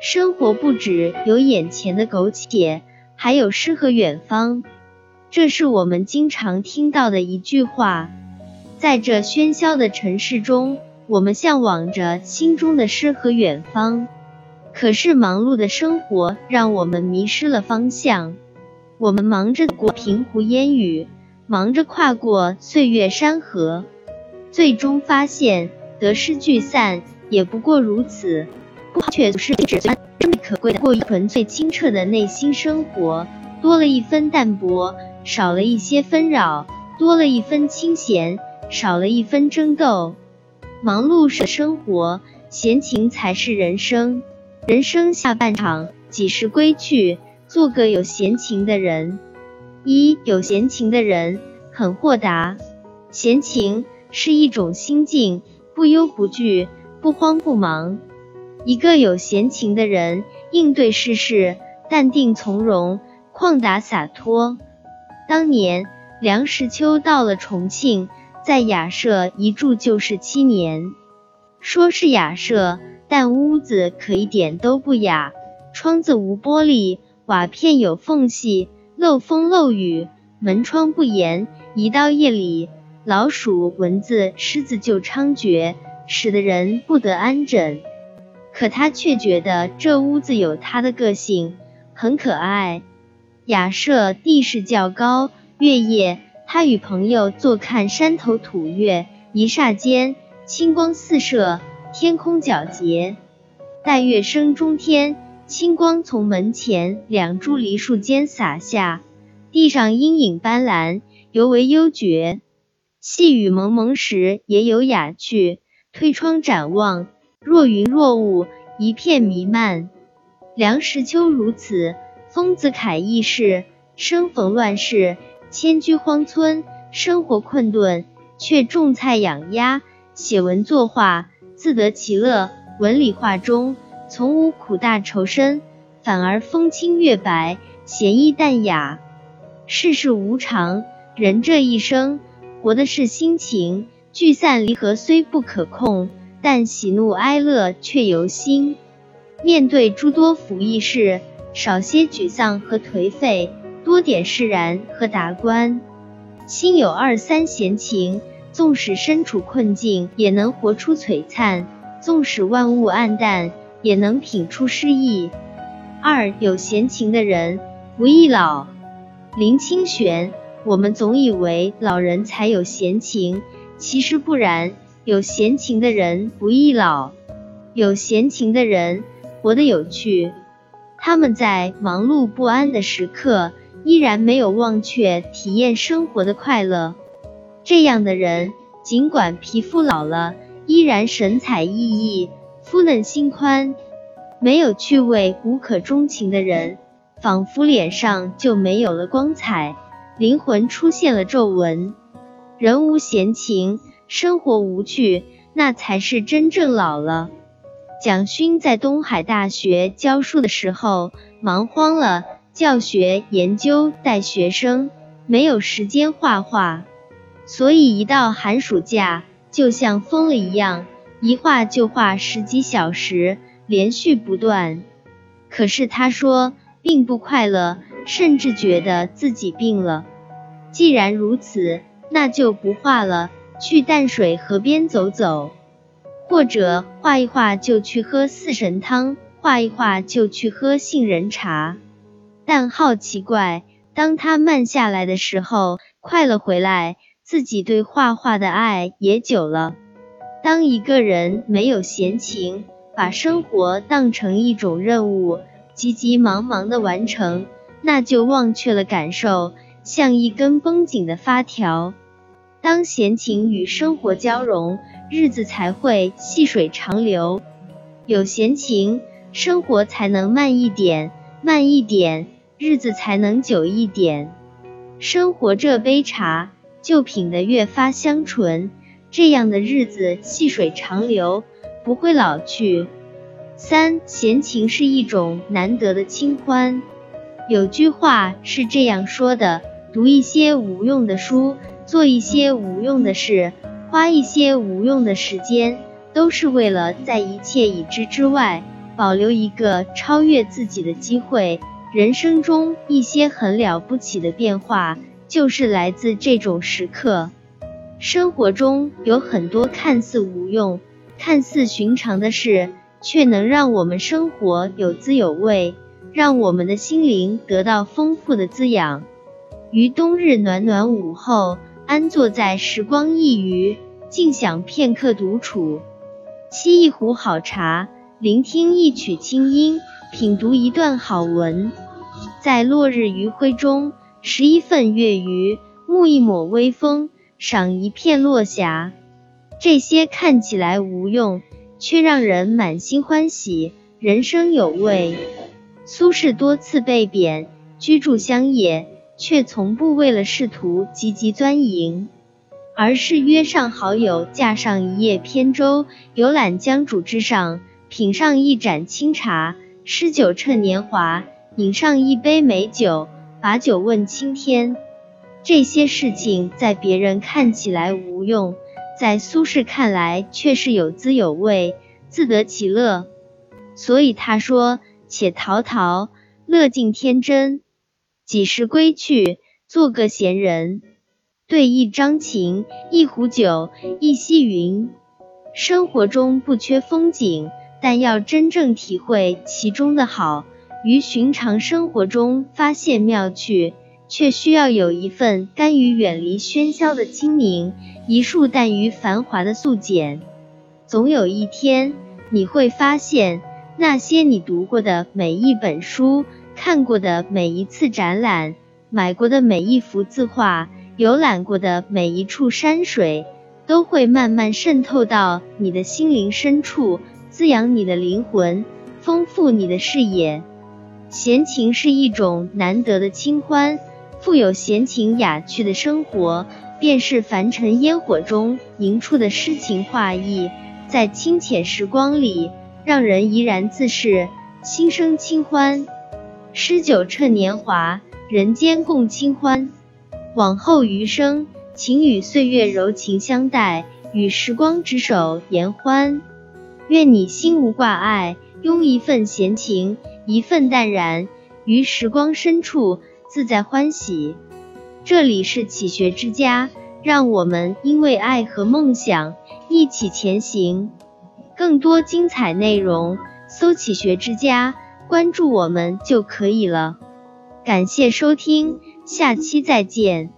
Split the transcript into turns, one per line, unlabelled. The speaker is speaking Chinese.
生活不止有眼前的苟且，还有诗和远方。这是我们经常听到的一句话。在这喧嚣的城市中，我们向往着心中的诗和远方。可是忙碌的生活让我们迷失了方向。我们忙着过平湖烟雨，忙着跨过岁月山河，最终发现得失聚散也不过如此。不却是只珍可贵的过一纯粹清澈的内心生活，多了一分淡泊，少了一些纷扰；多了一分清闲，少了一分争斗。忙碌是生活，闲情才是人生。人生下半场，几时归去？做个有闲情的人。一有闲情的人很豁达。闲情是一种心境，不忧不惧，不慌不忙。一个有闲情的人，应对世事淡定从容、旷达洒脱。当年梁实秋到了重庆，在雅舍一住就是七年。说是雅舍，但屋子可一点都不雅，窗子无玻璃，瓦片有缝隙，漏风漏雨，门窗不严。一到夜里，老鼠、蚊子、虱子就猖獗，使得人不得安枕。可他却觉得这屋子有他的个性，很可爱。雅舍地势较高，月夜他与朋友坐看山头吐月，一霎间清光四射，天空皎洁。待月升中天，清光从门前两株梨树间洒下，地上阴影斑斓，尤为幽绝。细雨蒙蒙时也有雅趣，推窗展望。若云若雾，一片弥漫。梁实秋如此，丰子恺亦是。生逢乱世，迁居荒村，生活困顿，却种菜养鸭，写文作画，自得其乐。文理画中，从无苦大仇深，反而风清月白，闲逸淡雅。世事无常，人这一生，活的是心情。聚散离合虽不可控。但喜怒哀乐却由心。面对诸多福役事，少些沮丧和颓废，多点释然和达观。心有二三闲情，纵使身处困境，也能活出璀璨；纵使万物暗淡，也能品出诗意。二有闲情的人不易老。林清玄，我们总以为老人才有闲情，其实不然。有闲情的人不易老，有闲情的人活得有趣。他们在忙碌不安的时刻，依然没有忘却体验生活的快乐。这样的人，尽管皮肤老了，依然神采奕奕，肤嫩心宽。没有趣味、无可钟情的人，仿佛脸上就没有了光彩，灵魂出现了皱纹。人无闲情。生活无趣，那才是真正老了。蒋勋在东海大学教书的时候，忙慌了，教学研究带学生，没有时间画画，所以一到寒暑假，就像疯了一样，一画就画十几小时，连续不断。可是他说并不快乐，甚至觉得自己病了。既然如此，那就不画了。去淡水河边走走，或者画一画就去喝四神汤，画一画就去喝杏仁茶。但好奇怪，当他慢下来的时候，快了回来，自己对画画的爱也久了。当一个人没有闲情，把生活当成一种任务，急急忙忙的完成，那就忘却了感受，像一根绷紧的发条。当闲情与生活交融，日子才会细水长流。有闲情，生活才能慢一点，慢一点，日子才能久一点。生活这杯茶，就品得越发香醇，这样的日子细水长流，不会老去。三，闲情是一种难得的清欢。有句话是这样说的：读一些无用的书。做一些无用的事，花一些无用的时间，都是为了在一切已知之外，保留一个超越自己的机会。人生中一些很了不起的变化，就是来自这种时刻。生活中有很多看似无用、看似寻常的事，却能让我们生活有滋有味，让我们的心灵得到丰富的滋养。于冬日暖暖午后，安坐在时光一隅，静享片刻独处，沏一壶好茶，聆听一曲清音。品读一段好文，在落日余晖中拾一份月余，沐一抹微风，赏一片落霞。这些看起来无用，却让人满心欢喜，人生有味。苏轼多次被贬，居住乡野，却从不为了仕途积极钻营，而是约上好友，驾上一叶扁舟，游览江渚之上，品上一盏清茶。诗酒趁年华，饮上一杯美酒，把酒问青天。这些事情在别人看起来无用，在苏轼看来却是有滋有味，自得其乐。所以他说：“且陶陶，乐尽天真。几时归去，做个闲人。对一张琴，一壶酒，一溪云。生活中不缺风景。”但要真正体会其中的好，于寻常生活中发现妙趣，却需要有一份甘于远离喧嚣的清宁，一束淡于繁华的素简。总有一天，你会发现，那些你读过的每一本书，看过的每一次展览，买过的每一幅字画，游览过的每一处山水，都会慢慢渗透到你的心灵深处。滋养你的灵魂，丰富你的视野。闲情是一种难得的清欢，富有闲情雅趣的生活，便是凡尘烟火中凝出的诗情画意，在清浅时光里，让人怡然自适，心生清欢。诗酒趁年华，人间共清欢。往后余生，请与岁月柔情相待，与时光执手言欢。愿你心无挂碍，拥一份闲情，一份淡然，于时光深处自在欢喜。这里是启学之家，让我们因为爱和梦想一起前行。更多精彩内容，搜“启学之家”，关注我们就可以了。感谢收听，下期再见。